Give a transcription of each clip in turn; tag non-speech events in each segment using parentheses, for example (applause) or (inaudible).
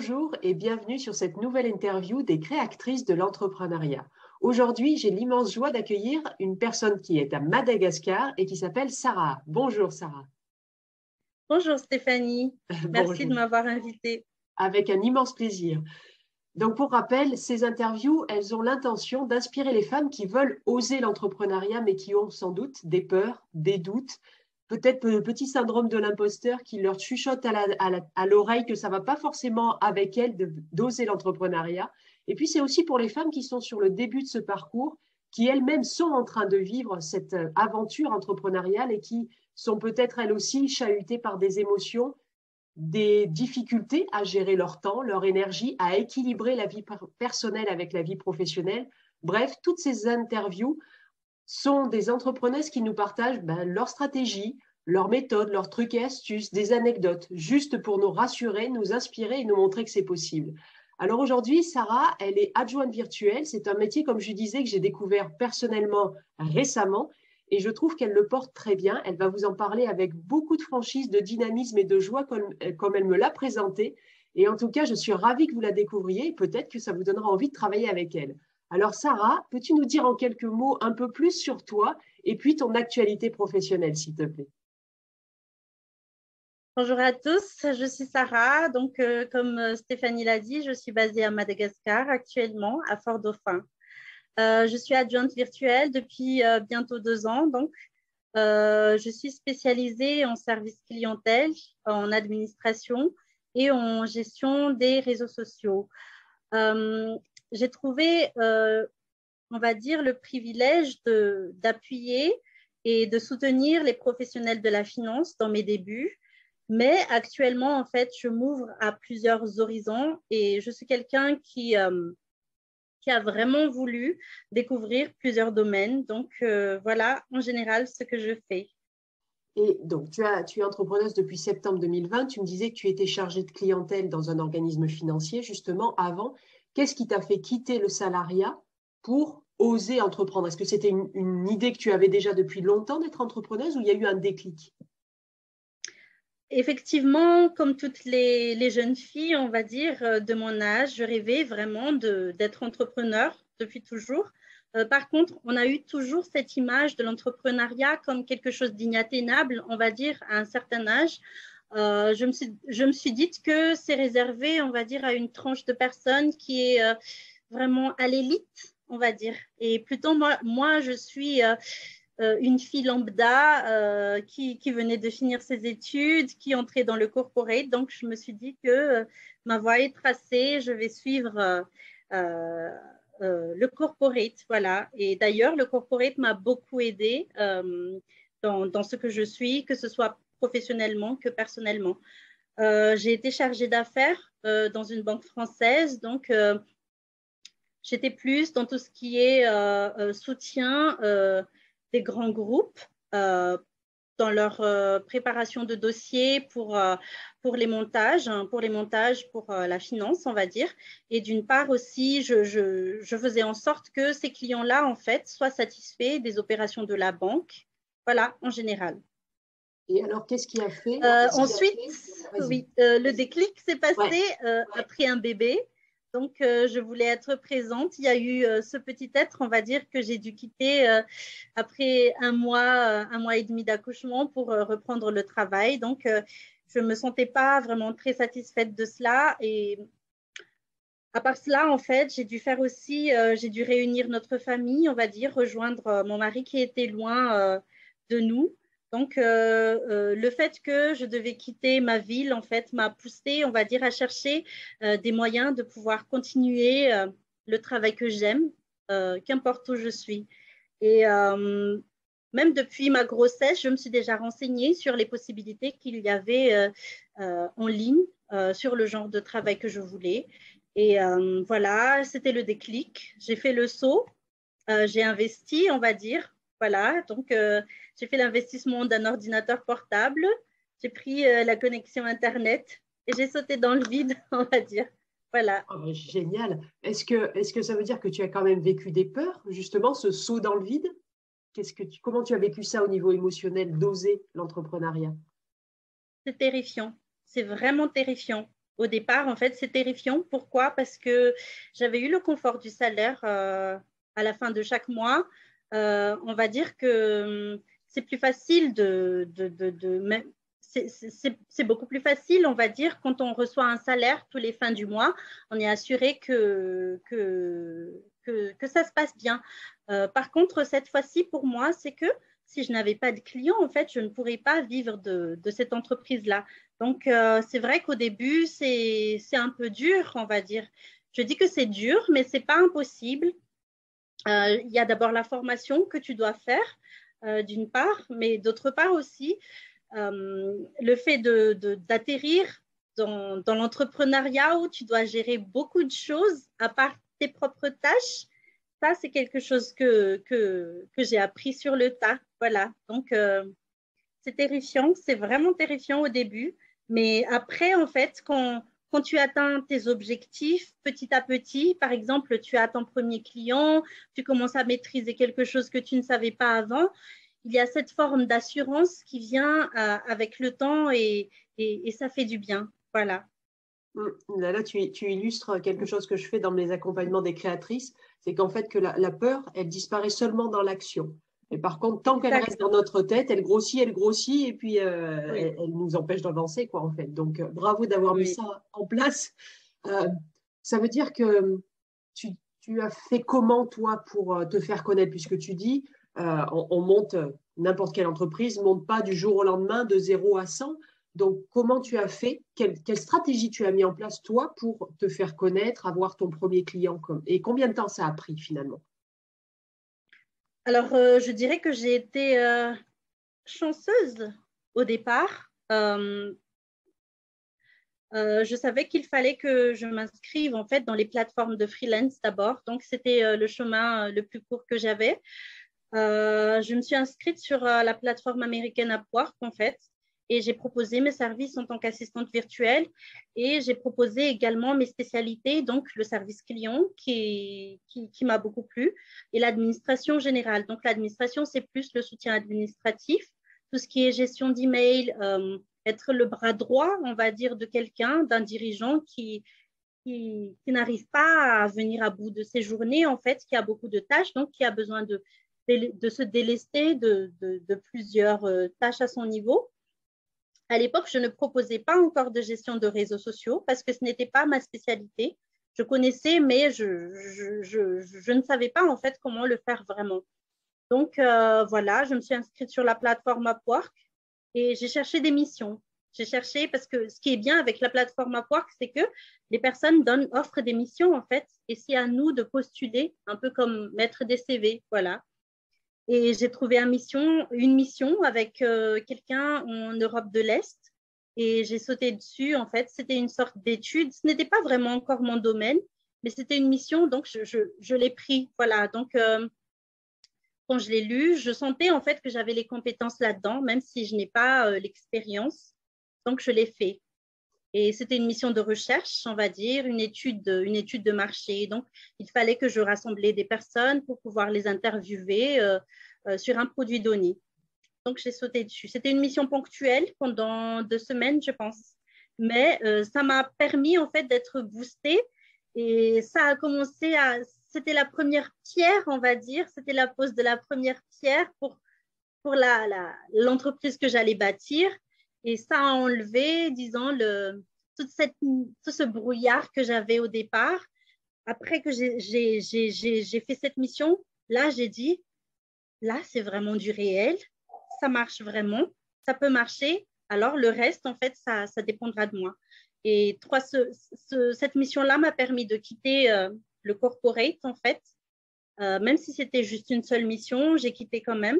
bonjour et bienvenue sur cette nouvelle interview des créatrices de l'entrepreneuriat. Aujourd'hui, j'ai l'immense joie d'accueillir une personne qui est à Madagascar et qui s'appelle Sarah. Bonjour Sarah. Bonjour Stéphanie, (laughs) merci de m'avoir invitée. Avec un immense plaisir. Donc pour rappel, ces interviews, elles ont l'intention d'inspirer les femmes qui veulent oser l'entrepreneuriat mais qui ont sans doute des peurs, des doutes, peut-être le petit syndrome de l'imposteur qui leur chuchote à l'oreille que ça ne va pas forcément avec elles d'oser l'entrepreneuriat. Et puis c'est aussi pour les femmes qui sont sur le début de ce parcours, qui elles-mêmes sont en train de vivre cette euh, aventure entrepreneuriale et qui sont peut-être elles aussi chahutées par des émotions, des difficultés à gérer leur temps, leur énergie, à équilibrer la vie personnelle avec la vie professionnelle. Bref, toutes ces interviews sont des entrepreneuses qui nous partagent ben, leur stratégie, leurs méthodes, leurs trucs et astuces, des anecdotes, juste pour nous rassurer, nous inspirer et nous montrer que c'est possible. Alors aujourd'hui, Sarah, elle est adjointe virtuelle. C'est un métier, comme je disais, que j'ai découvert personnellement récemment et je trouve qu'elle le porte très bien. Elle va vous en parler avec beaucoup de franchise, de dynamisme et de joie comme, comme elle me l'a présenté. Et en tout cas, je suis ravie que vous la découvriez. Peut-être que ça vous donnera envie de travailler avec elle. Alors Sarah, peux-tu nous dire en quelques mots un peu plus sur toi et puis ton actualité professionnelle, s'il te plaît? Bonjour à tous, je suis Sarah. Donc, euh, comme euh, Stéphanie l'a dit, je suis basée à Madagascar actuellement, à Fort-Dauphin. Euh, je suis adjointe virtuelle depuis bientôt deux ans. Donc, je suis spécialisée en service clientèle, en administration et en gestion des réseaux sociaux j'ai trouvé, euh, on va dire, le privilège d'appuyer et de soutenir les professionnels de la finance dans mes débuts. Mais actuellement, en fait, je m'ouvre à plusieurs horizons et je suis quelqu'un qui, euh, a vraiment voulu découvrir plusieurs domaines. Donc, euh, voilà, en général, ce que je fais. Et donc, tu es entrepreneuse depuis septembre 2020. Tu me disais que tu étais chargée de clientèle dans un organisme financier, justement, avant. Qu'est-ce qui t'a fait quitter le salariat pour oser entreprendre? Est-ce que c'était une, idée que tu avais déjà depuis longtemps d'être entrepreneuse ou il y a eu un déclic? Effectivement, comme toutes les, jeunes filles, on va dire, euh, de mon âge, je rêvais vraiment d'être entrepreneur depuis toujours. Euh, par contre, on a eu toujours cette image de l'entrepreneuriat comme quelque chose d'inatteignable, on va dire, à un certain âge. Euh, je, me suis, je me suis dit que c'est réservé, on va dire, à une tranche de personnes qui est euh, vraiment à l'élite, on va dire. Et plutôt, moi, moi je suis euh, une fille lambda qui, qui, venait de finir ses études, qui entrait dans le corporate. Donc, je me suis dit que ma voie est tracée, je vais suivre le corporate. Voilà. Et d'ailleurs, le corporate m'a beaucoup aidé. Dans, dans, ce que je suis, que ce soit professionnellement que personnellement. Euh, j'ai été chargée d'affaires euh, dans une banque française, donc euh, j'étais plus dans tout ce qui est soutien des grands groupes dans leur préparation de dossiers pour, pour les montages, hein, pour les montages pour la finance, on va dire. Et d'une part aussi, je, je, je, faisais en sorte que ces clients-là, en fait, soient satisfaits des opérations de la banque. Voilà, en général. Et alors, qu'est-ce qui a fait euh, Ensuite, oui, euh, le déclic s'est passé euh, après un bébé. Donc, je voulais être présente. Il y a eu ce petit être, on va dire, que j'ai dû quitter après un mois, un mois et demi d'accouchement pour reprendre le travail. Donc, je ne me sentais pas vraiment très satisfaite de cela. Et à part cela, en fait, j'ai dû faire aussi, j'ai dû réunir notre famille, on va dire, rejoindre mon mari qui était loin de nous. Donc, euh, euh, le fait que je devais quitter ma ville, en fait, m'a poussé, on va dire, à chercher euh, des moyens de pouvoir continuer le travail que j'aime, qu'importe où je suis. Et même depuis ma grossesse, je me suis déjà renseignée sur les possibilités qu'il y avait en ligne sur le genre de travail que je voulais. Et voilà, c'était le déclic. J'ai fait le saut, j'ai investi, on va dire, voilà, donc euh, j'ai fait l'investissement d'un ordinateur portable, j'ai pris euh, la connexion Internet et j'ai sauté dans le vide, (laughs) on va dire. Voilà. Oh, génial. Est-ce que, est que ça veut dire que tu as quand même vécu des peurs, justement, ce saut dans le vide? Qu'est-ce que tu, Comment tu as vécu ça au niveau émotionnel, d'oser l'entrepreneuriat? C'est terrifiant. C'est vraiment terrifiant. Au départ, en fait, c'est terrifiant. Pourquoi? Parce que j'avais eu le confort du salaire euh, à la fin de chaque mois. Euh, on va dire que hum, c'est plus facile de, c'est beaucoup plus facile, on va dire, quand on reçoit un salaire tous les fins du mois. On est assuré que, que, ça se passe bien. Euh, par contre, cette fois-ci, pour moi, c'est que si je n'avais pas de clients, en fait, je ne pourrais pas vivre de, de cette entreprise-là. Donc, euh, c'est vrai qu'au début, c'est un peu dur, on va dire. Je dis que c'est dur, mais ce n'est pas impossible. Euh, il y a d'abord la formation que tu dois faire, d'une part, mais d'autre part aussi, le fait d'atterrir de, dans, dans l'entrepreneuriat où tu dois gérer beaucoup de choses à part tes propres tâches ça, c'est quelque chose que, que, que j'ai appris sur le tas. Voilà. Donc, euh, c'est terrifiant. C'est vraiment terrifiant au début. Mais après, en fait, quand, quand tu atteins tes objectifs petit à petit, par exemple, tu as ton premier client, tu commences à maîtriser quelque chose que tu ne savais pas avant, il y a cette forme d'assurance qui vient euh, avec le temps et, ça fait du bien. Voilà. Mmh. Là, tu, tu, illustres quelque chose que je fais dans mes accompagnements des créatrices c'est qu'en fait que la, peur, elle disparaît seulement dans l'action. Et par contre, tant qu'elle reste dans notre tête, elle grossit, elle grossit, et puis euh, elle, nous empêche d'avancer, quoi, en fait. Donc, euh, bravo d'avoir mis ça en place. Euh, ça veut dire que tu, as fait comment, toi, pour te faire connaître, puisque tu dis, on, on, monte, n'importe quelle entreprise monte pas du jour au lendemain de 0 à 100. Donc, comment tu as fait? Quelle, stratégie tu as mis en place, toi, pour te faire connaître, avoir ton premier client Et combien de temps ça a pris finalement? Alors, euh, je dirais que j'ai été euh, chanceuse au départ. Euh, je savais qu'il fallait que je m'inscrive en fait dans les plateformes de freelance d'abord. Donc, c'était le chemin le plus court que j'avais. je me suis inscrite sur la plateforme américaine Upwork en fait et j'ai proposé mes services en tant qu'assistante virtuelle et j'ai proposé également mes spécialités, donc le service client qui, qui, m'a beaucoup plu et l'administration générale. Donc l'administration, c'est plus le soutien administratif, tout ce qui est gestion d'email, euh, être le bras droit, on va dire, de quelqu'un, d'un dirigeant qui, qui, n'arrive pas à venir à bout de ses journées, en fait, qui a beaucoup de tâches, donc qui a besoin de, de, se délester de, de plusieurs euh, tâches à son niveau. À l'époque, je ne proposais pas encore de gestion de réseaux sociaux parce que ce n'était pas ma spécialité. Je connaissais, mais je, ne savais pas en fait comment le faire vraiment. Donc euh, voilà, je me suis inscrite sur la plateforme Upwork et j'ai cherché des missions. J'ai cherché parce que ce qui est bien avec la plateforme Upwork, c'est que les personnes offrent des missions en fait, et c'est à nous de postuler, un peu comme mettre des CV, voilà. Et j'ai trouvé une mission, avec euh, quelqu'un en Europe de l'Est. Et j'ai sauté dessus. En fait, c'était une sorte d'étude. Ce n'était pas vraiment encore mon domaine, mais c'était une mission. Donc, je l'ai pris. Voilà. Donc, euh, quand je l'ai lu, je sentais en fait que j'avais les compétences là-dedans, même si je n'ai pas euh, l'expérience. Donc, je l'ai fait. Et c'était une mission de recherche, on va dire, une étude, de, une étude de marché. Donc, il fallait que je rassemblais des personnes pour pouvoir les interviewer euh, euh, sur un produit donné. Donc, j'ai sauté dessus. C'était une mission ponctuelle pendant deux semaines, je pense. Mais euh, ça m'a permis, en fait, d'être boostée. Et ça a commencé à... C'était la première pierre, on va dire. C'était la pose de la première pierre pour, pour l'entreprise la, que j'allais bâtir. Et ça a enlevé, disons, le, toute cette, tout ce brouillard que j'avais au départ. Après que j'ai fait cette mission, là, j'ai dit, là, c'est vraiment du réel, ça marche vraiment, ça peut marcher. Alors, le reste, en fait, ça, ça dépendra de moi. Et trois, ce, cette mission-là m'a permis de quitter euh, le corporate, en fait. Euh, même si c'était juste une seule mission, j'ai quitté quand même.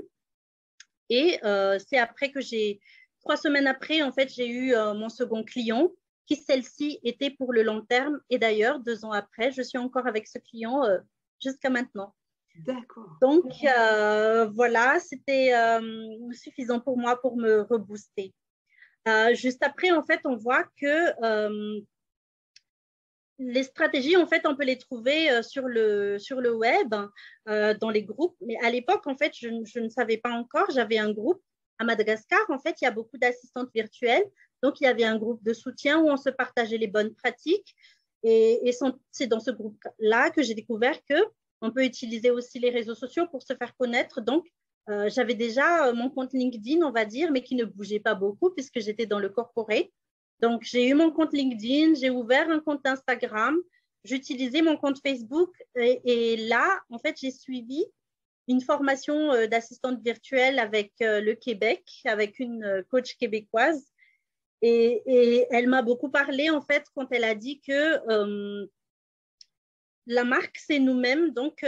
Et euh, c'est après que j'ai Trois semaines après, en fait, j'ai eu euh, mon second client, qui celle-ci était pour le long terme. Et d'ailleurs, deux ans après, je suis encore avec ce client euh, jusqu'à maintenant. D'accord. Donc, euh, voilà, c'était suffisant pour moi pour me rebooster. juste après, en fait, on voit que les stratégies, en fait, on peut les trouver sur le, sur le web, dans les groupes. Mais à l'époque, en fait, je, je, ne savais pas encore. J'avais un groupe à Madagascar, en fait, il y a beaucoup d'assistantes virtuelles. Donc, il y avait un groupe de soutien où on se partageait les bonnes pratiques. Et, c'est dans ce groupe-là que j'ai découvert qu'on peut utiliser aussi les réseaux sociaux pour se faire connaître. Donc, euh, j'avais déjà euh, mon compte LinkedIn, on va dire, mais qui ne bougeait pas beaucoup puisque j'étais dans le corporate. Donc, j'ai eu mon compte LinkedIn, j'ai ouvert un compte Instagram, j'utilisais mon compte Facebook et, là, en fait, j'ai suivi une formation euh, d'assistante virtuelle avec le Québec, avec une coach québécoise. Et, elle m'a beaucoup parlé, en fait, quand elle a dit que la marque, c'est nous-mêmes. Donc,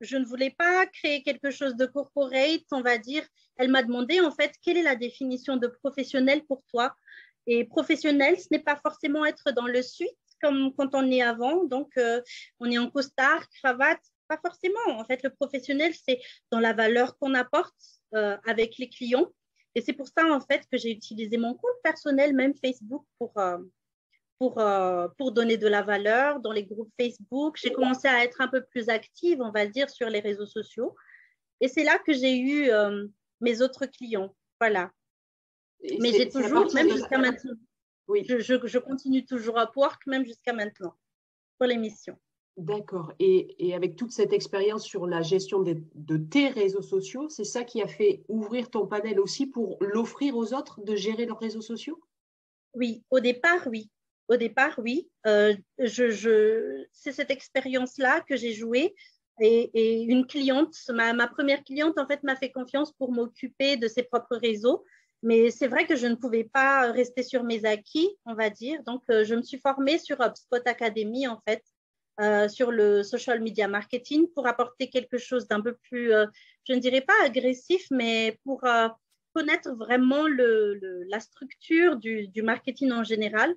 je ne voulais pas créer quelque chose de corporate, on va dire. Elle m'a demandé en fait quelle est la définition de professionnel pour toi. Et professionnel, ce n'est pas forcément être dans le suite comme quand on est avant. Donc, euh, on est en costard, cravate, pas forcément. En fait, le professionnel, c'est dans la valeur qu'on apporte euh, avec les clients. Et c'est pour ça en fait que j'ai utilisé mon compte personnel, même Facebook, pour, euh, pour, euh, pour donner de la valeur dans les groupes Facebook. J'ai commencé à être un peu plus active, on va dire, sur les réseaux sociaux. Et c'est là que j'ai eu euh, mes autres clients. Voilà. Mais j'ai toujours, même jusqu'à maintenant, oui. je, je, continue toujours à Upwork, même jusqu'à maintenant, pour l'émission. D'accord. Et, avec toute cette expérience sur la gestion de tes réseaux sociaux, c'est ça qui a fait ouvrir ton panel aussi pour l'offrir aux autres de gérer leurs réseaux sociaux? Oui, au départ, oui. Au départ, oui. Euh, c'est cette expérience-là que j'ai jouée. Et, une cliente, ma, première cliente, en fait, m'a fait confiance pour m'occuper de ses propres réseaux. Mais c'est vrai que je ne pouvais pas rester sur mes acquis, on va dire. Donc, euh, je me suis formée sur HubSpot Academy, en fait, euh, sur le social media marketing pour apporter quelque chose d'un peu plus, je ne dirais pas agressif, mais pour connaître vraiment le, la structure du, du, marketing en général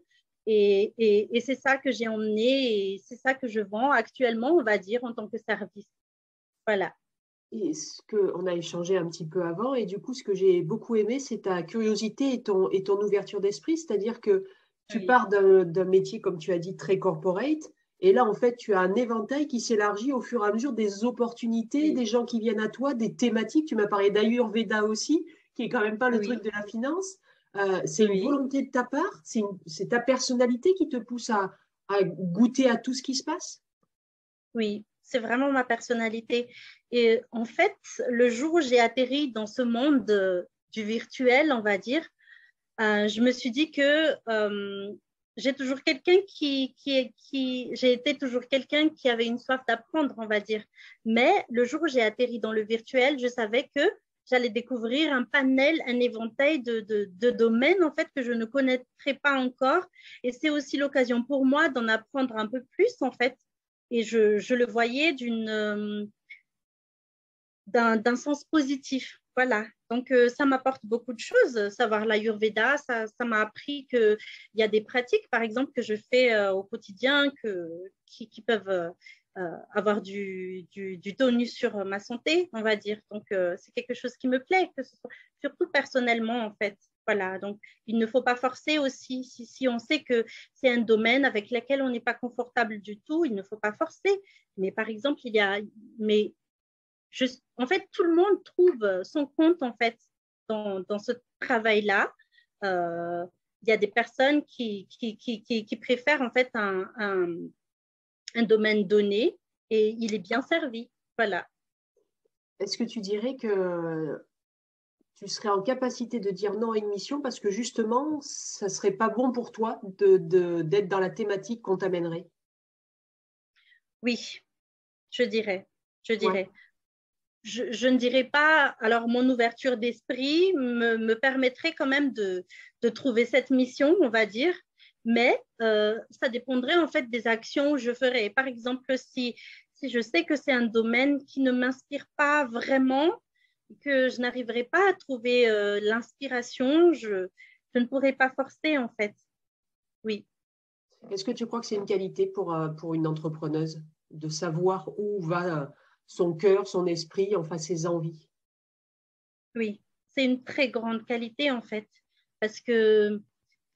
et, c'est ça que j'ai emmené et c'est ça que je vends actuellement, on va dire, en tant que service. Voilà. Et ce qu'on a échangé un petit peu avant, et du coup, ce que j'ai beaucoup aimé, c'est ta curiosité et ton, et ton ouverture d'esprit, c'est-à-dire que tu pars d'un métier, comme tu as dit, très corporate, et là, en fait, tu as un éventail qui s'élargit au fur et à mesure des opportunités, des gens qui viennent à toi, des thématiques. Tu m'as parlé d'Ayurveda aussi, qui est quand même pas le truc de la finance. Euh, c'est une volonté de ta part? C'est ta personnalité qui te pousse à, goûter à tout ce qui se passe? Oui, c'est vraiment ma personnalité. Et en fait, le jour où j'ai atterri dans ce monde du virtuel, on va dire, euh, je me suis dit que euh, j'ai toujours quelqu'un qui, qui, qui j'ai été toujours quelqu'un qui avait une soif d'apprendre, on va dire. Mais le jour où j'ai atterri dans le virtuel, je savais que j'allais découvrir un panel, un éventail de, de, domaines en fait que je ne connaîtrais pas encore. Et c'est aussi l'occasion pour moi d'en apprendre un peu plus en fait. Et je, je le voyais d'une euh, d'un sens positif. Voilà. Donc, euh, ça m'apporte beaucoup de choses. Savoir l'Ayurveda, ça m'a appris qu'il y a des pratiques, par exemple, que je fais euh, au quotidien que, qui, peuvent euh, avoir du, du, sur ma santé, on va dire. Donc, c'est quelque chose qui me plaît, que ce soit, surtout personnellement, en fait. Voilà, donc il ne faut pas forcer aussi. Si, si on sait que c'est un domaine avec lequel on n'est pas confortable du tout, il ne faut pas forcer. Mais par exemple, il y a, mais je, en fait, tout le monde trouve son compte en fait dans, dans ce travail-là. Euh, il y a des personnes qui, qui, qui, qui, préfèrent en fait un, un un domaine donné et il est bien servi. Voilà. Est-ce que tu dirais que tu serais en capacité de dire non à une mission parce que justement, ça ne serait pas bon pour toi d'être de, d'être dans la thématique qu'on t'amènerait? Oui, je dirais. Je dirais. Je, ne dirais pas, alors mon ouverture d'esprit me, me, permettrait quand même de, trouver cette mission, on va dire, mais euh, ça dépendrait en fait des actions que je ferais. Par exemple, si, je sais que c'est un domaine qui ne m'inspire pas vraiment, que je n'arriverai pas à trouver euh, l'inspiration, je, ne pourrais pas forcer en fait. Oui. Est-ce que tu crois que c'est une qualité pour, euh, pour une entrepreneuse de savoir où va son cœur, son esprit, enfin ses envies Oui, c'est une très grande qualité en fait, parce que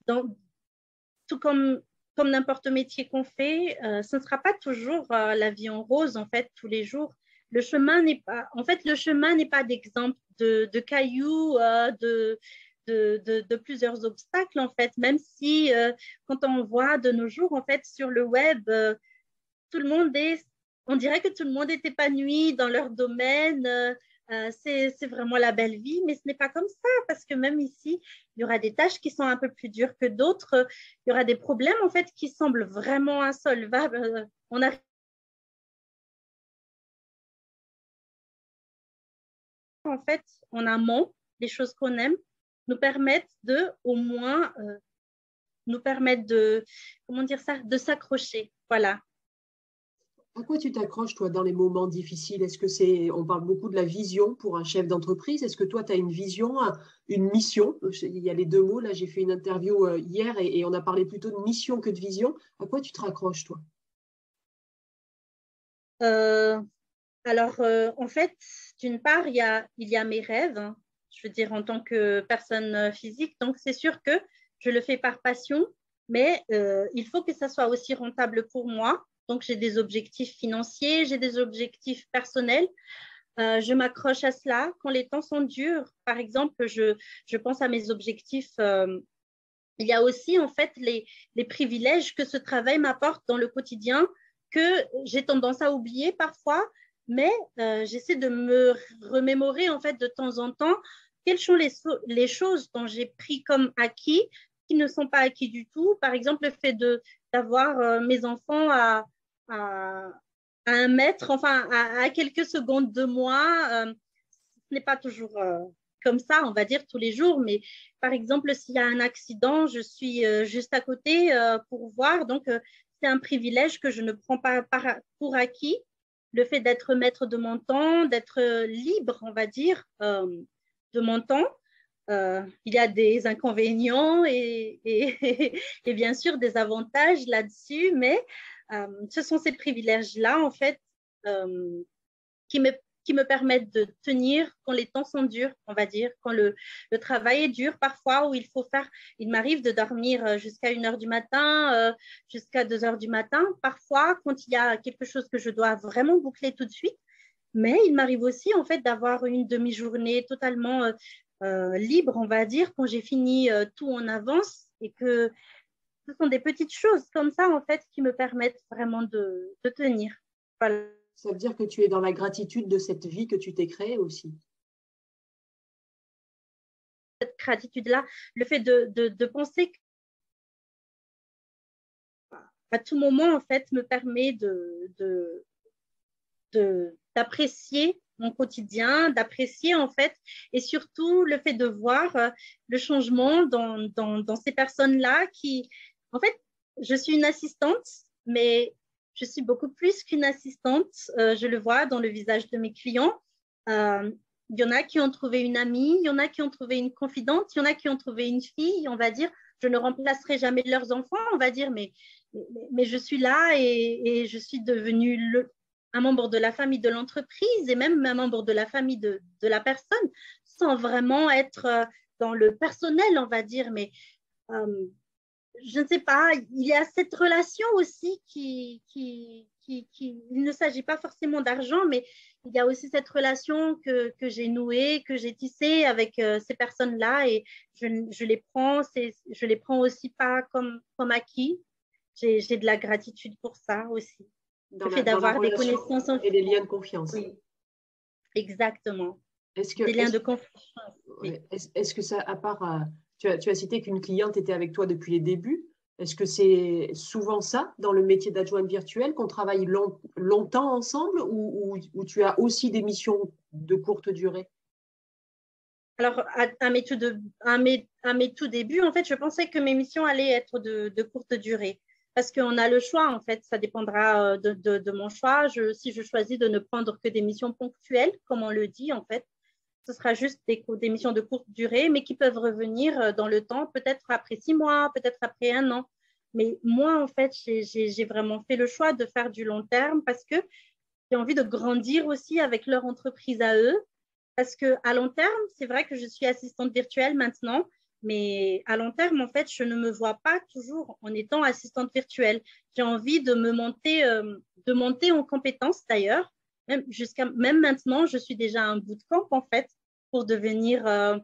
tout comme, comme n'importe métier qu'on fait, euh, ce ne sera pas toujours euh, la vie en rose, en fait, tous les jours. Le chemin n'est pas, en fait, le chemin n'est pas d'exemple de, de, cailloux, euh, de, de, plusieurs obstacles, en fait, même si quand on voit de nos jours, en fait, sur le web, tout le monde est, on dirait que tout le monde est épanoui dans leur domaine. Euh, c'est vraiment la belle vie, mais ce n'est pas comme ça, parce que même ici, il y aura des tâches qui sont un peu plus dures que d'autres. Il y aura des problèmes, en fait, qui semblent vraiment insolvables. A en fait, en amont, les choses qu'on aime, nous permettent de, au moins, euh, nous permettre de, comment dire ça, de s'accrocher. Voilà. À quoi tu t'accroches, toi, dans les moments difficiles? Est-ce que c'est, on parle beaucoup de la vision pour un chef d'entreprise. Est-ce que toi, tu as une vision, une mission? Il y a les deux mots. Là, j'ai fait une interview euh, hier et, on a parlé plutôt de mission que de vision. À quoi tu te raccroches, toi? Euh, Alors, en fait, d'une part, il y a, il y a mes rêves. Hein je veux dire, en tant que personne euh, physique. Donc, c'est sûr que je le fais par passion, mais euh, il faut que ça soit aussi rentable pour moi. Donc, j'ai des objectifs financiers, j'ai des objectifs personnels. Euh, je m'accroche à cela quand les temps sont durs. Par exemple, je, je pense à mes objectifs. il y a aussi, en fait, les, les privilèges que ce travail m'apporte dans le quotidien que j'ai tendance à oublier parfois, mais j'essaie de me remémorer, en fait, de temps en temps quelles sont les, les choses dont j'ai pris comme acquis qui ne sont pas acquis du tout. Par exemple, le fait d'avoir euh, mes enfants à, à, un mètre, enfin à, quelques secondes de moi, euh, ce n'est pas toujours euh, comme ça, on va dire tous les jours, mais par exemple, s'il y a un accident, je suis juste à côté pour voir. Donc, c'est un privilège que je ne prends pas pour acquis. Le fait d'être maître de mon temps, d'être libre, on va dire, de mon temps. Euh, il y a des inconvénients et, (laughs) bien sûr des avantages là-dessus, mais euh, ce sont ces privilèges-là, en fait, euh, qui, me, qui me permettent de tenir quand les temps sont durs, on va dire, quand le, le travail est dur parfois, où il faut faire, il m'arrive de dormir jusqu'à 1 heure du matin, jusqu'à 2 heures du matin, parfois quand il y a quelque chose que je dois vraiment boucler tout de suite. Mais il m'arrive aussi en fait d'avoir une demi-journée totalement euh, euh, libre, on va dire, quand j'ai fini euh, tout en avance et que ce sont des petites choses comme ça en fait qui me permettent vraiment de, tenir. Ça veut dire que tu es dans la gratitude de cette vie que tu t'es créée aussi. Cette gratitude-là, le fait de, penser à tout moment, en fait, me permet de, d'apprécier mon quotidien, d'apprécier en fait, et surtout le fait de voir euh, le changement dans, dans, ces personnes-là qui, en fait, je suis une assistante, mais je suis beaucoup plus qu'une assistante. Euh, je le vois dans le visage de mes clients. Euh, il y en a qui ont trouvé une amie, il y en a qui ont trouvé une confidente, il y en a qui ont trouvé une fille, on va dire. Je ne remplacerai jamais leurs enfants, on va dire, mais, je suis là et, je suis devenue un membre de la famille de l'entreprise et même un membre de la famille de, la personne sans vraiment être euh, dans le personnel, on va dire. Mais je ne sais pas, il y a cette relation aussi qui, qui, qui, il ne s'agit pas forcément d'argent, mais il y a aussi cette relation que, que j'ai nouée, que j'ai tissée avec euh, ces personnes-là et je, je, les prends, je les prends aussi pas comme, comme acquis. J'ai de la gratitude pour ça aussi le fait d'avoir des connaissances et des liens de confiance. Exactement. Est-ce que, des liens de confiance. Est-ce que ça, à part, euh, tu as, cité qu'une cliente était avec toi depuis les débuts. Est-ce que c'est souvent ça dans le métier d'adjointe virtuelle, qu'on travaille longtemps ensemble ou, tu as aussi des missions de courte durée? Alors, à, mes tout débuts, en fait, je pensais que mes missions allaient être de, de courte durée parce qu'on a le choix, en fait, ça dépendra euh, de, mon choix. si je choisis de ne prendre que des missions ponctuelles, comme on le dit, en fait, ce sera juste des, missions de courte durée, mais qui peuvent revenir euh, dans le temps, peut-être après six mois, peut-être après un an. Mais moi, en fait, j'ai vraiment fait le choix de faire du long terme parce que j'ai envie de grandir aussi avec leur entreprise à eux. Parce qu'à long terme, c'est vrai que je suis assistante virtuelle maintenant, mais à long terme, en fait, je ne me vois pas toujours en étant assistante virtuelle. J'ai envie de me monter, euh, de monter en compétences d'ailleurs. Même même maintenant, je suis déjà à un bout de camp en fait pour devenir euh,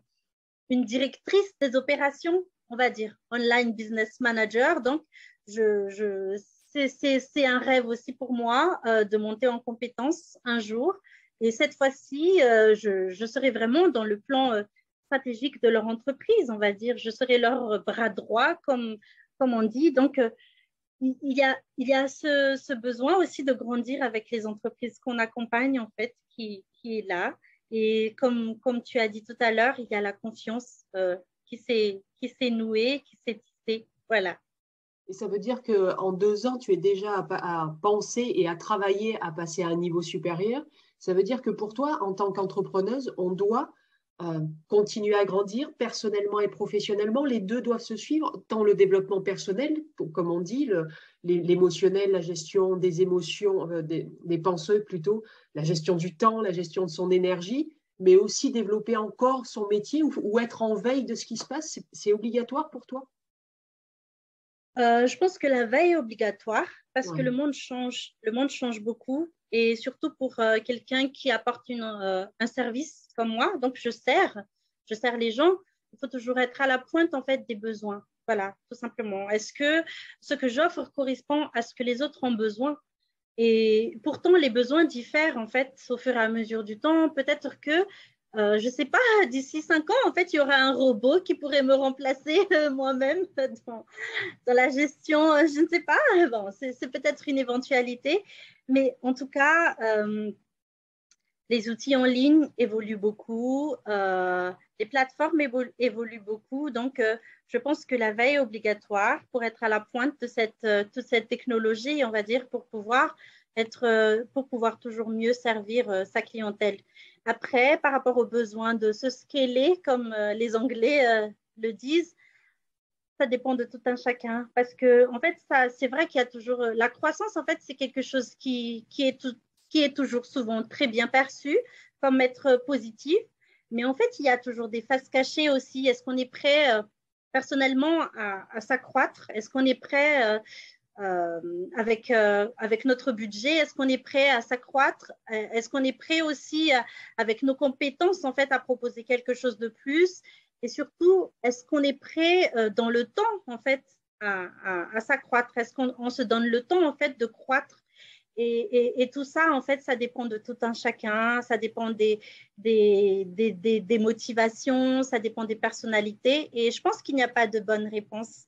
une directrice des opérations, on va dire, online business manager. Donc, c'est un rêve aussi pour moi euh, de monter en compétence un jour. Et cette fois-ci, euh, je, serai vraiment dans le plan stratégique de leur entreprise, on va dire. Je serai leur bras droit, comme, on dit. Donc, il y a, ce, besoin aussi de grandir avec les entreprises qu'on accompagne, en fait, qui est là. Et comme, comme tu as dit tout à l'heure, il y a la confiance qui s'est nouée, qui s'est tissée. Voilà. Et ça veut dire qu'en deux ans, tu es déjà à, penser et à travailler à passer à un niveau supérieur. Ça veut dire que pour toi, en tant qu'entrepreneuse, on doit euh, continuer à grandir personnellement et professionnellement. Les deux doivent se suivre, tant le développement personnel, comme on dit, l'émotionnel, la gestion des émotions, euh, des, des penseux plutôt, la gestion du temps, la gestion de son énergie, mais aussi développer encore son métier ou être en veille de ce qui se passe. C'est obligatoire pour toi? Euh, je pense que la veille est obligatoire parce que le monde change, le monde change beaucoup et surtout pour euh, quelqu'un qui apporte une, euh, un service comme moi, donc je sers, je sers les gens, il faut toujours être à la pointe en fait des besoins. Voilà, tout simplement. Est-ce que ce que j'offre correspond à ce que les autres ont besoin? Et pourtant, les besoins diffèrent en fait au fur et à mesure du temps. Peut-être que euh, je ne sais pas, d'ici cinq ans, en fait, il y aura un robot qui pourrait me remplacer euh, moi-même (laughs) dans, la gestion. Euh, je ne sais pas. Bon, c'est peut-être une éventualité. Mais en tout cas, les outils en ligne évoluent beaucoup. les plateformes évoluent beaucoup. Donc, je pense que la veille est obligatoire pour être à la pointe de cette, toute cette technologie, on va dire, pour pouvoir, être, pour pouvoir toujours mieux servir sa clientèle. Après, par rapport aux besoins de se scaler, comme euh, les Anglais euh, le disent, ça dépend de tout un chacun. Parce que, en fait, c'est vrai qu'il y a toujours euh, la croissance. En fait, c'est quelque chose qui, qui, est qui est toujours souvent très bien perçu comme être positif. Mais en fait, il y a toujours des faces cachées aussi. Est-ce qu'on est prêt personnellement à, à s'accroître? Est-ce qu'on est prêt euh, avec, euh, avec notre budget Est-ce qu'on est prêt à s'accroître? Euh, Est-ce qu'on est prêt aussi, avec nos compétences, en fait, à proposer quelque chose de plus? Et surtout, est-ce qu'on est prêt dans le temps, en fait, à, s'accroître? Est-ce qu'on se donne le temps, en fait, de croître? Et, tout ça, en fait, ça dépend de tout un chacun, ça dépend des, des, des motivations, ça dépend des personnalités. Et je pense qu'il n'y a pas de bonne réponse.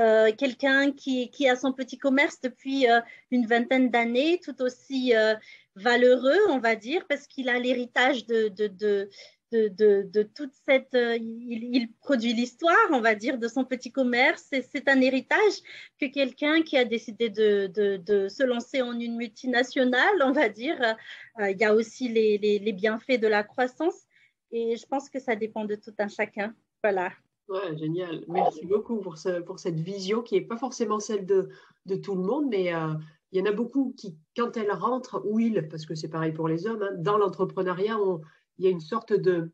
Euh, quelqu'un qui, a son petit commerce depuis euh, une vingtaine d'années, tout aussi euh, valeureux, on va dire, parce qu'il a l'héritage de, de, de, de, toute cette... Il, produit l'histoire, on va dire, de son petit commerce. C'est un héritage que quelqu'un qui a décidé de, se lancer en une multinationale, on va dire. il y a aussi les, les bienfaits de la croissance. Et je pense que ça dépend de tout un chacun. Voilà. Ouais, génial. Merci beaucoup pour, ce, pour cette vision qui n'est pas forcément celle de, tout le monde, mais euh, il y en a beaucoup qui, quand elles rentrent, ou ils, parce que c'est pareil pour les hommes, hein, dans l'entrepreneuriat, il y a une sorte de,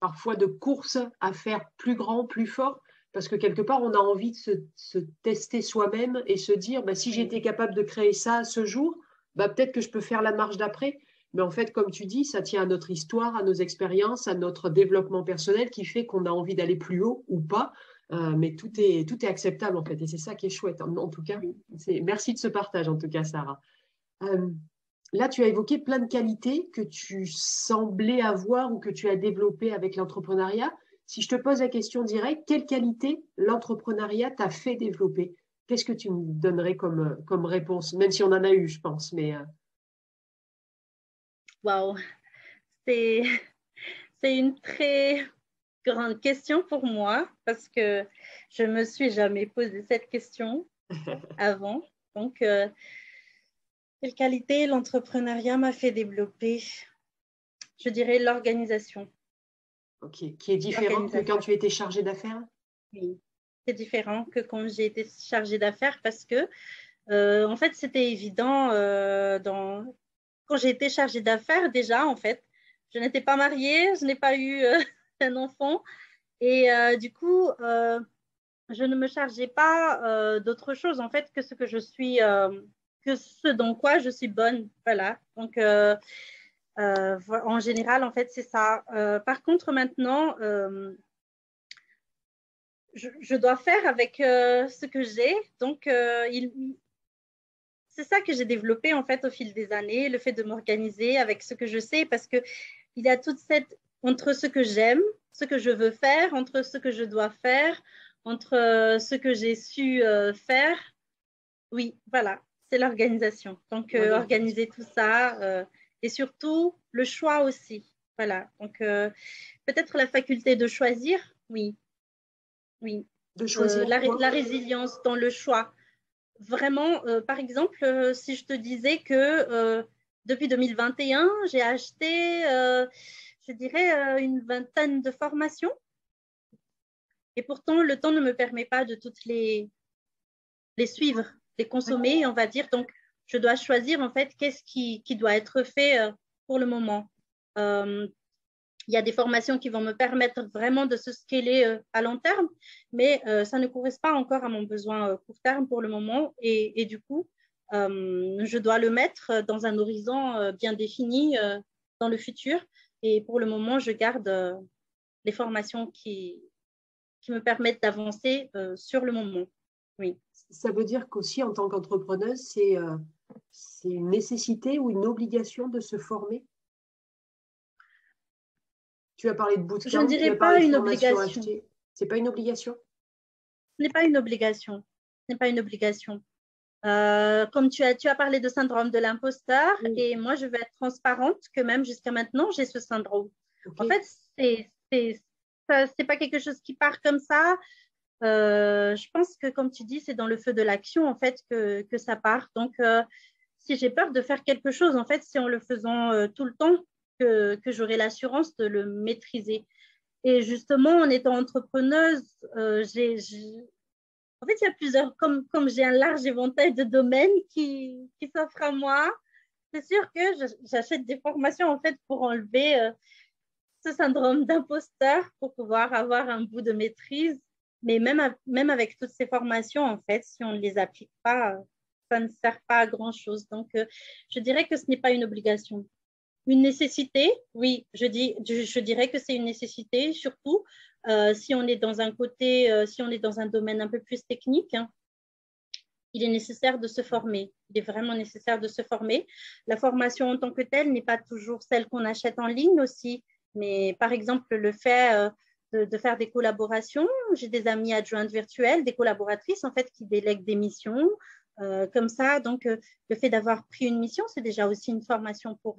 parfois de course à faire plus grand, plus fort, parce que quelque part, on a envie de se, se tester soi-même et se dire, bah, si j'étais capable de créer ça ce jour, bah, peut-être que je peux faire la marche d'après. Mais en fait, comme tu dis, ça tient à notre histoire, à nos expériences, à notre développement personnel qui fait qu'on a envie d'aller plus haut ou pas. Euh, mais tout est, acceptable en fait. Et c'est ça qui est chouette. En, tout cas, merci de ce partage en tout cas, Sarah. Euh, là, tu as évoqué plein de qualités que tu semblais avoir ou que tu as développées avec l'entrepreneuriat. Si je te pose la question directe, quelle qualité l'entrepreneuriat t'a fait développer? Qu'est-ce que tu me donnerais comme, comme réponse? Même si on en a eu, je pense. Mais, euh, Waouh, (laughs) c'est une très grande question pour moi parce que je ne me suis jamais posé cette question (laughs) avant. Donc, euh, quelle qualité l'entrepreneuriat m'a fait développer? Je dirais l'organisation. Ok, qui est différent que quand tu étais chargée d'affaires? Oui, c'est différent que quand j'ai été chargée d'affaires parce que, euh, en fait, c'était évident euh, dans quand j'ai été chargée d'affaires déjà, en fait. Je n'étais pas mariée, je n'ai pas eu euh, (laughs) un enfant. Et euh, du coup, euh, je ne me chargeais pas d'autre chose, en fait, que ce que je suis, que ce dans quoi je suis bonne. Voilà. Donc, en général, en fait, c'est ça. par contre, maintenant, je, dois faire avec ce que j'ai. Donc, il, c'est ça que j'ai développé en fait au fil des années, le fait de m'organiser avec ce que je sais, parce que il y a toute cette entre ce que j'aime, ce que je veux faire, entre ce que je dois faire, entre euh, ce que j'ai su euh, faire. Oui, voilà, c'est l'organisation. Donc, euh, organiser tout ça et surtout le choix aussi. Voilà, donc peut-être la faculté de choisir, oui. Oui. De choisir la, la, résilience dans le choix vraiment, euh, par exemple, euh, si je te disais que euh, depuis 2021, j'ai acheté, je dirais, une vingtaine de formations. Et pourtant, le temps ne me permet pas de toutes les, les suivre, les consommer, on va dire. Donc, je dois choisir, en fait, qu'est-ce qui, qui, doit être fait pour le moment il y a des formations qui vont me permettre vraiment de se scaler euh, à long terme, mais euh, ça ne correspond pas encore à mon besoin euh, court terme pour le moment. Et, du coup, je dois le mettre dans un horizon bien défini dans le futur. Et pour le moment, je garde les formations qui, me permettent d'avancer sur le moment. Oui. Ça veut dire qu'aussi, en tant qu'entrepreneuse, c'est une nécessité ou une obligation de se former? Tu as parlé de bootcamp. Je ne dirais pas une obligation. C'est pas une obligation? Ce n'est pas une obligation. Ce n'est pas une obligation. Euh, comme tu as, tu as parlé de syndrome de l'imposteur, et moi, je vais être transparente que même jusqu'à maintenant, j'ai ce syndrome. En fait, c'est n'est pas quelque chose qui part comme ça. Euh, je pense que, comme tu dis, c'est dans le feu de l'action, en fait, que, que ça part. Donc, euh, si j'ai peur de faire quelque chose, en fait, c'est en le faisant tout le temps que, j'aurai l'assurance de le maîtriser. Et justement, en étant entrepreneuse, euh, en fait, il y a plusieurs, comme, comme j'ai un large éventail de domaines qui, qui s'offrent à moi, c'est sûr que j'achète des formations en fait pour enlever euh, ce syndrome d'imposteur, pour pouvoir avoir un bout de maîtrise. Mais même, même avec toutes ces formations, en fait, si on ne les applique pas, ça ne sert pas à grand-chose. Donc, euh, je dirais que ce n'est pas une obligation. Une nécessité, oui, je, dirais que c'est une nécessité, surtout euh, si on est dans un côté, euh, si on est dans un domaine un peu plus technique. Hein. il est nécessaire de se former. Il est vraiment nécessaire de se former. La formation en tant que telle n'est pas toujours celle qu'on achète en ligne aussi, mais par exemple, le fait euh, de, faire des collaborations. J'ai des amis adjointes virtuelles, des collaboratrices en fait qui délèguent des missions. comme ça, donc le fait d'avoir pris une mission, c'est déjà aussi une formation pour,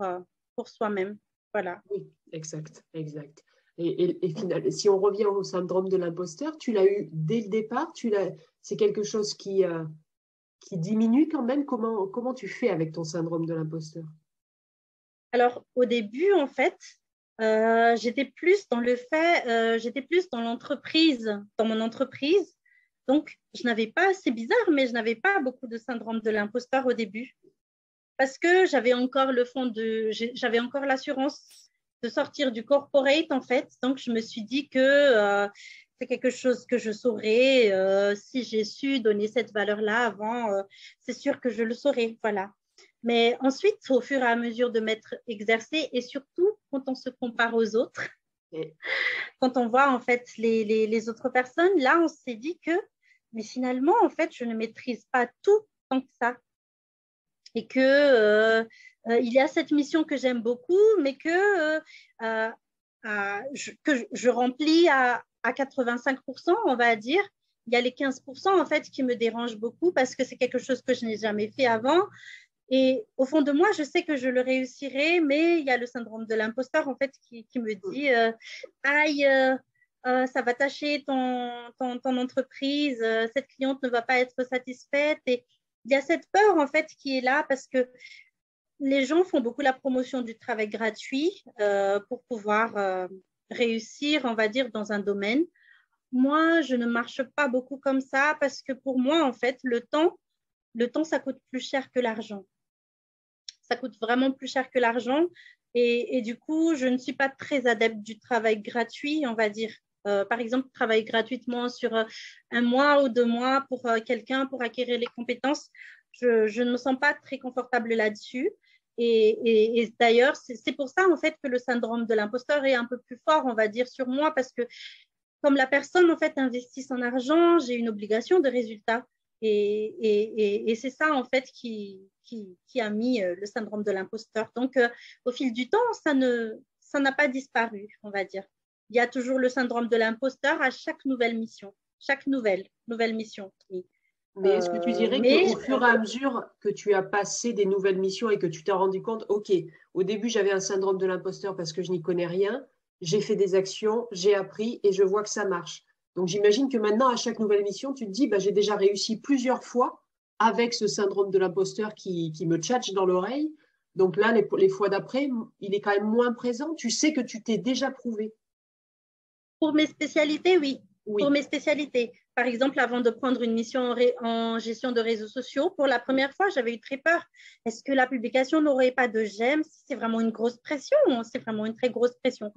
pour soi-même. Voilà. Oui, exact, exact. Et, et, si on revient au syndrome de l'imposteur, tu l'as eu dès le départ tu l'as, C'est quelque chose qui, euh, qui diminue quand même? Comment, comment tu fais avec ton syndrome de l'imposteur? Alors, au début, en fait, euh, j'étais plus dans le fait, euh, j'étais plus dans l'entreprise, dans mon entreprise. Donc, je n'avais pas, c'est bizarre, mais je n'avais pas beaucoup de syndrome de l'imposteur au début parce que j'avais encore le fond de, j'avais encore l'assurance de sortir du corporate en fait. Donc je me suis dit que euh, c'est quelque chose que je saurais. Euh, si j'ai su donner cette valeur-là avant, euh, c'est sûr que je le saurais. Voilà. Mais ensuite, au fur et à mesure de m'être exercé et surtout quand on se compare aux autres, quand on voit en fait les, les, les autres personnes, là on s'est dit que, mais finalement en fait, je ne maîtrise pas tout tant que ça et que euh, euh, il y a cette mission que j'aime beaucoup, mais que, euh, je, que je remplis à, à 85%, on va dire. Il y a les 15% en fait qui me dérangent beaucoup parce que c'est quelque chose que je n'ai jamais fait avant. Et au fond de moi, je sais que je le réussirai, mais il y a le syndrome de l'imposteur en fait qui, qui me dit aïe, ça va tâcher ton, ton, ton entreprise, cette cliente ne va pas être satisfaite. Et il y a cette peur en fait qui est là parce que les gens font beaucoup la promotion du travail gratuit euh, pour pouvoir euh, réussir, on va dire, dans un domaine. Moi, je ne marche pas beaucoup comme ça parce que pour moi, en fait, le temps, le temps, ça coûte plus cher que l'argent. Ça coûte vraiment plus cher que l'argent. Et, et, du coup, je ne suis pas très adepte du travail gratuit, on va dire. Euh, par exemple, travailler gratuitement sur euh, un mois ou deux mois pour euh, quelqu'un pour acquérir les compétences, je, ne me sens pas très confortable là-dessus. Et, d'ailleurs, c'est pour ça en fait que le syndrome de l'imposteur est un peu plus fort, on va dire, sur moi, parce que comme la personne en fait investit son argent, j'ai une obligation de résultat. Et, c'est ça en fait qui, a mis le syndrome de l'imposteur. Donc au fil du temps, ça ne ça n'a pas disparu, on va dire. Il y a toujours le syndrome de l'imposteur à chaque nouvelle mission, chaque nouvelle nouvelle mission. Mais est-ce que tu dirais qu'au fur et à mesure que tu as passé des nouvelles missions et que tu t'es rendu compte, OK, au début j'avais un syndrome de l'imposteur parce que je n'y connais rien, j'ai fait des actions, j'ai appris et je vois que ça marche. Donc j'imagine que maintenant, à chaque nouvelle mission, tu te dis, bah, j'ai déjà réussi plusieurs fois avec ce syndrome de l'imposteur qui, qui, me tchatche dans l'oreille. Donc là, les, les fois d'après, il est quand même moins présent. Tu sais que tu t'es déjà prouvé. Pour mes spécialités, oui. Pour mes spécialités. Par exemple, avant de prendre une mission en, gestion de réseaux sociaux, pour la première fois, j'avais eu très peur. Est-ce que la publication n'aurait pas de j'aime C'est vraiment une grosse pression. C'est vraiment une très grosse pression?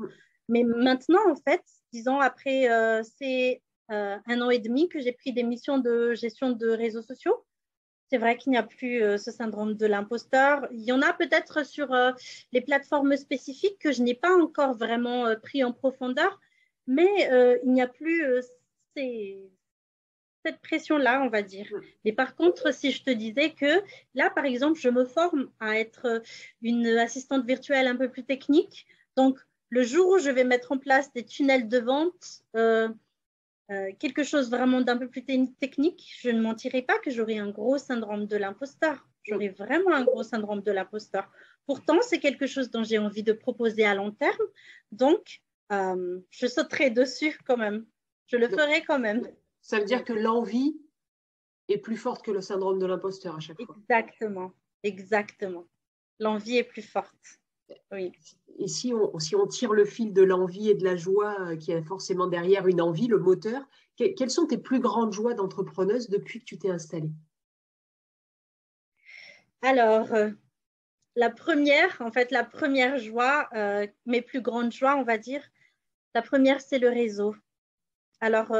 Mais maintenant, en fait, disons, après euh, c'est euh, un an et demi que j'ai pris des missions de gestion de réseaux sociaux, c'est vrai qu'il n'y a plus euh, ce syndrome de l'imposteur. Il y en a peut-être sur les plateformes spécifiques que je n'ai pas encore vraiment pris en profondeur, mais il n'y a plus cette pression-là, on va dire. Mais par contre, si je te disais que là, par exemple, je me forme à être une assistante virtuelle un peu plus technique, donc le jour où je vais mettre en place des tunnels de vente, euh, euh, quelque chose vraiment d'un peu plus technique, je ne mentirai pas que j'aurai un gros syndrome de l'imposteur. J'aurai vraiment un gros syndrome de l'imposteur. Pourtant, c'est quelque chose dont j'ai envie de proposer à long terme. Donc, euh, je sauterai dessus quand même. Je le ferai quand même. Ça veut dire que l'envie est plus forte que le syndrome de l'imposteur à chaque fois. Exactement, exactement. L'envie est plus forte. Oui et si on, si on tire le fil de l'envie et de la joie euh, qui est forcément derrière une envie, le moteur, quelles sont tes plus grandes joies d'entrepreneuse depuis que tu t'es installée? Alors, euh, la première, en fait, la première joie, euh, mes plus grandes joies, on va dire, la première, c'est le réseau. Alors,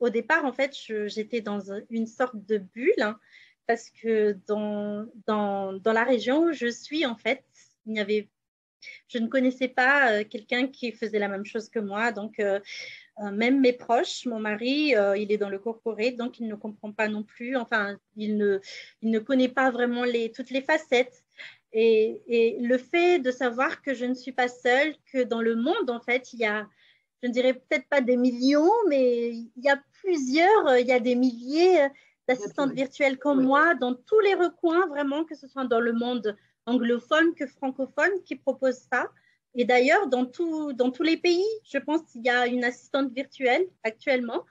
au départ, en fait, j'étais dans une sorte de bulle hein, parce que dans, dans, dans la région où je suis, en fait, il n'y avait je ne connaissais pas euh, quelqu'un qui faisait la même chose que moi. Donc, euh, euh, même mes proches, mon mari, il est dans le corporate, donc il ne comprend pas non plus. Enfin, il ne, il ne connaît pas vraiment les, toutes les facettes. Et, et, le fait de savoir que je ne suis pas seule, que dans le monde, en fait, il y a, je ne dirais peut-être pas des millions, mais il y a plusieurs, il y a des milliers d'assistantes virtuelles comme moi dans tous les recoins, vraiment, que ce soit dans le monde anglophone que francophone qui propose ça. Et d'ailleurs, dans, dans tous les pays, je pense qu'il y a une assistante virtuelle actuellement.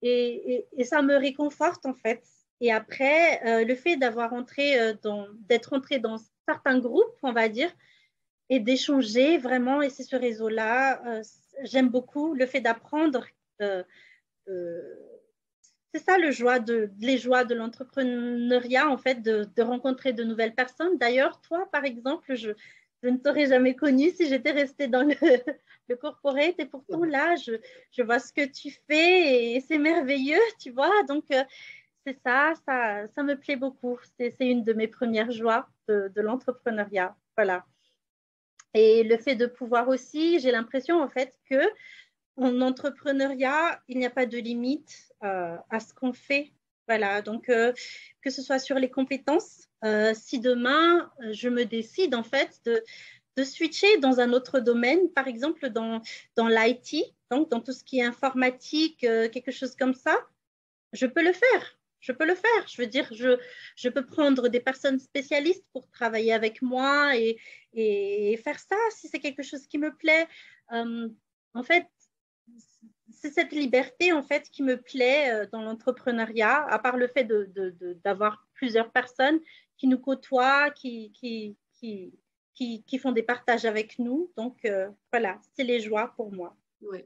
Et, ça me réconforte en fait. Et après, euh, le fait d'avoir entré euh, dans, d'être entré dans certains groupes, on va dire, et d'échanger vraiment, et c'est ce réseau-là, euh, j'aime beaucoup le fait d'apprendre c'est ça le joie de, les joies de l'entrepreneuriat, en fait, de, rencontrer de nouvelles personnes. D'ailleurs, toi, par exemple, je, ne t'aurais jamais connu si j'étais restée dans (laughs) le, corporate et pourtant là, je, vois ce que tu fais et c'est merveilleux, tu vois. Donc, euh, c'est ça, ça, me plaît beaucoup. C'est une de mes premières joies de l'entrepreneuriat. Voilà. Et le fait de pouvoir aussi, j'ai l'impression en fait que en entrepreneuriat, il n'y a pas de limite euh, à ce qu'on fait. Voilà, donc euh, que ce soit sur les compétences, euh, si demain je me décide en fait de, de, switcher dans un autre domaine, par exemple dans, dans l'IT, donc dans tout ce qui est informatique, quelque chose comme ça, je peux le faire. Je peux le faire. Je veux dire, je, je peux prendre des personnes spécialistes pour travailler avec moi et, et faire ça si c'est quelque chose qui me plaît. en fait, c'est cette liberté en fait qui me plaît euh, dans l'entrepreneuriat, à part le fait d'avoir de, plusieurs personnes qui nous côtoient, qui, qui, qui, qui, font des partages avec nous. Donc euh, voilà, c'est les joies pour moi.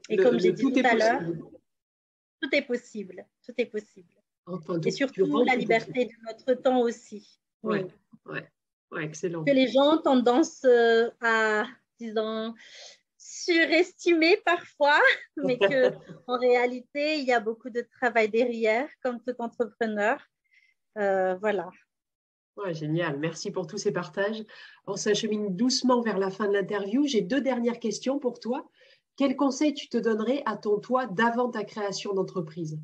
Et comme j'ai dit tout, à l'heure, tout est possible. Tout est possible. Et surtout la liberté de notre temps aussi. Oui, ouais. excellent. Que les gens ont tendance euh, à, disons, surestimé parfois, (laughs) mais que (laughs) en réalité, il y a beaucoup de travail derrière, comme tout entrepreneur. Euh, voilà. Ouais, génial. Merci pour tous ces partages. On s'achemine doucement vers la fin de l'interview. J'ai deux dernières questions pour toi. quel conseil tu te donnerais à ton toi d'avant ta création d'entreprise?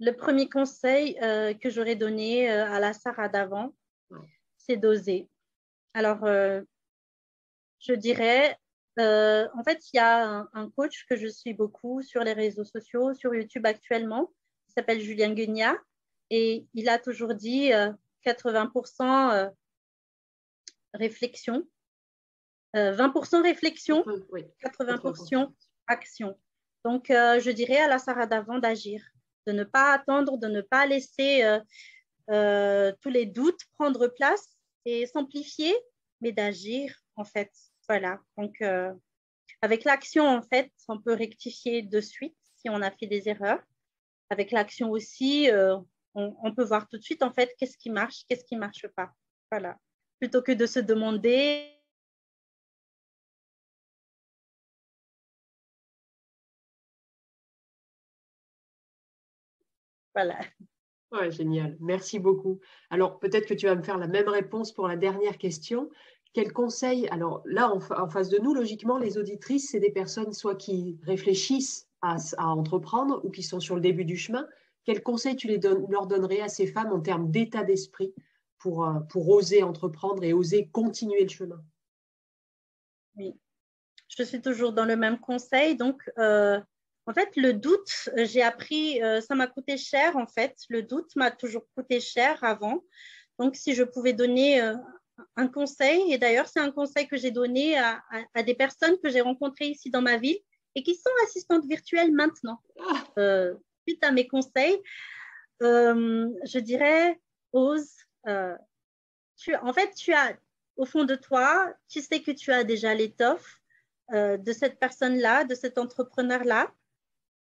Le premier conseil euh, que j'aurais donné euh, à la Sarah d'avant, c'est d'oser. Alors, euh, je dirais, en fait, il y a un, coach que je suis beaucoup sur les réseaux sociaux, sur YouTube actuellement, qui s'appelle Julien Guignat, et il a toujours dit 80% réflexion, 20% euh, réflexion, 80% action. Donc, je dirais à la Sarah d'avant d'agir, de ne pas attendre, de ne pas laisser euh, tous les doutes prendre place et s'amplifier, mais d'agir, en fait. Voilà. Donc, avec l'action, en fait, on peut rectifier de suite si on a fait des erreurs. Avec l'action aussi, on, on, peut voir tout de suite, en fait, qu'est-ce qui marche, qu'est-ce qui marche pas. Voilà. Plutôt que de se demander Voilà. Ouais, génial. Merci beaucoup. Alors, peut-être que tu vas me faire la même réponse pour la dernière question. Quel conseil Alors là, en, face de nous, logiquement, les auditrices, c'est des personnes soit qui réfléchissent à, entreprendre ou qui sont sur le début du chemin. Quel conseil tu les leur donnerais à ces femmes en termes d'état d'esprit pour, euh, pour oser entreprendre et oser continuer le chemin? Oui, je suis toujours dans le même conseil. Donc, euh, en fait, le doute, euh, j'ai appris, euh, ça m'a coûté cher en fait. Le doute m'a toujours coûté cher avant. Donc, si je pouvais donner euh, un conseil, et d'ailleurs, c'est un conseil que j'ai donné à, des personnes que j'ai rencontrées ici dans ma ville et qui sont assistantes virtuelles maintenant, ah. suite à mes conseils, je dirais, ose. en fait, tu as, au fond de toi, tu sais que tu as déjà l'étoffe de cette personne-là, de cet entrepreneur-là.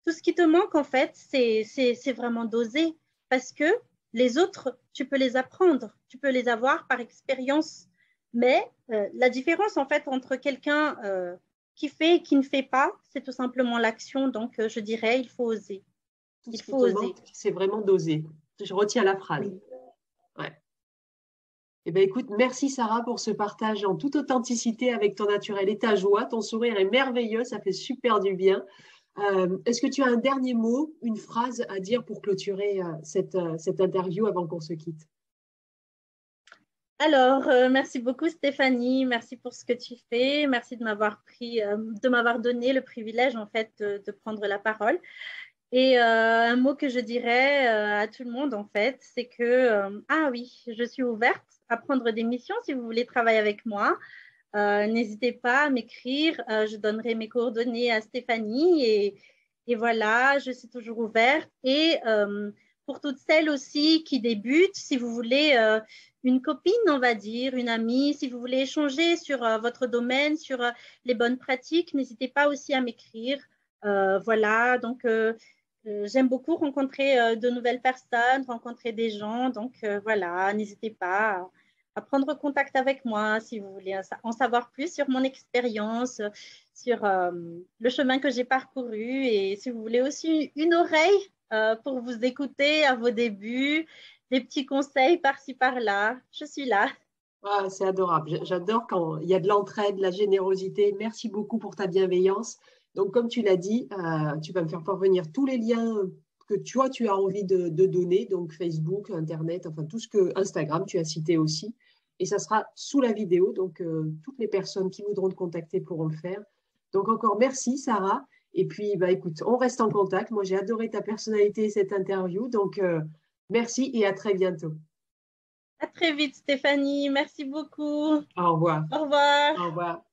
Tout ce qui te manque, en fait, c'est vraiment d'oser parce que les autres, tu peux les apprendre, tu peux les avoir par expérience. Mais euh, la différence, en fait, entre quelqu'un euh, qui fait et qui ne fait pas, c'est tout simplement l'action. Donc, euh, je dirais, il faut oser. il faut oser. C'est vraiment d'oser. Je retiens la phrase. Ouais. Eh bien, écoute, merci Sarah pour ce partage en toute authenticité avec ton naturel et ta joie. Ton sourire est merveilleux, ça fait super du bien. Euh, est-ce que tu as un dernier mot, une phrase à dire pour clôturer euh, euh, cette, interview avant qu'on se quitte? Alors, merci beaucoup Stéphanie, merci pour ce que tu fais, merci de m'avoir pris, de m'avoir donné le privilège en fait de, prendre la parole. Et un mot que je dirais à tout le monde en fait, c'est que ah oui, je suis ouverte à prendre des missions si vous voulez travailler avec moi. Euh, n'hésitez pas à m'écrire. Euh, je donnerai mes coordonnées à Stéphanie. Et, voilà, je suis toujours ouverte. Et euh, pour toutes celles aussi qui débutent, si vous voulez une copine, on va dire, une amie, si vous voulez échanger sur votre domaine, sur les bonnes pratiques, n'hésitez pas aussi à m'écrire. voilà, donc j'aime beaucoup rencontrer de nouvelles personnes, rencontrer des gens. Donc voilà, n'hésitez pas prendre contact avec moi si vous voulez en savoir plus sur mon expérience, sur euh, le chemin que j'ai parcouru et si vous voulez aussi une oreille euh, pour vous écouter à vos débuts, des petits conseils par-ci par-là, je suis là. Ah, c'est adorable. J'adore quand il y a de l'entraide, de la générosité. Merci beaucoup pour ta bienveillance. Donc, comme tu l'as dit, euh, tu vas me faire parvenir tous les liens que toi, tu as envie de, de, donner, donc Facebook, Internet, enfin tout ce que Instagram, tu as cité aussi et ça sera sous la vidéo. Donc, euh, toutes les personnes qui voudront te contacter pourront le faire. Donc, encore merci, Sarah. Et puis, bah, écoute, on reste en contact. Moi, j'ai adoré ta personnalité et cette interview. Donc, euh, merci et à très bientôt. À très vite, Stéphanie. Merci beaucoup. Au revoir. Au revoir. Au revoir.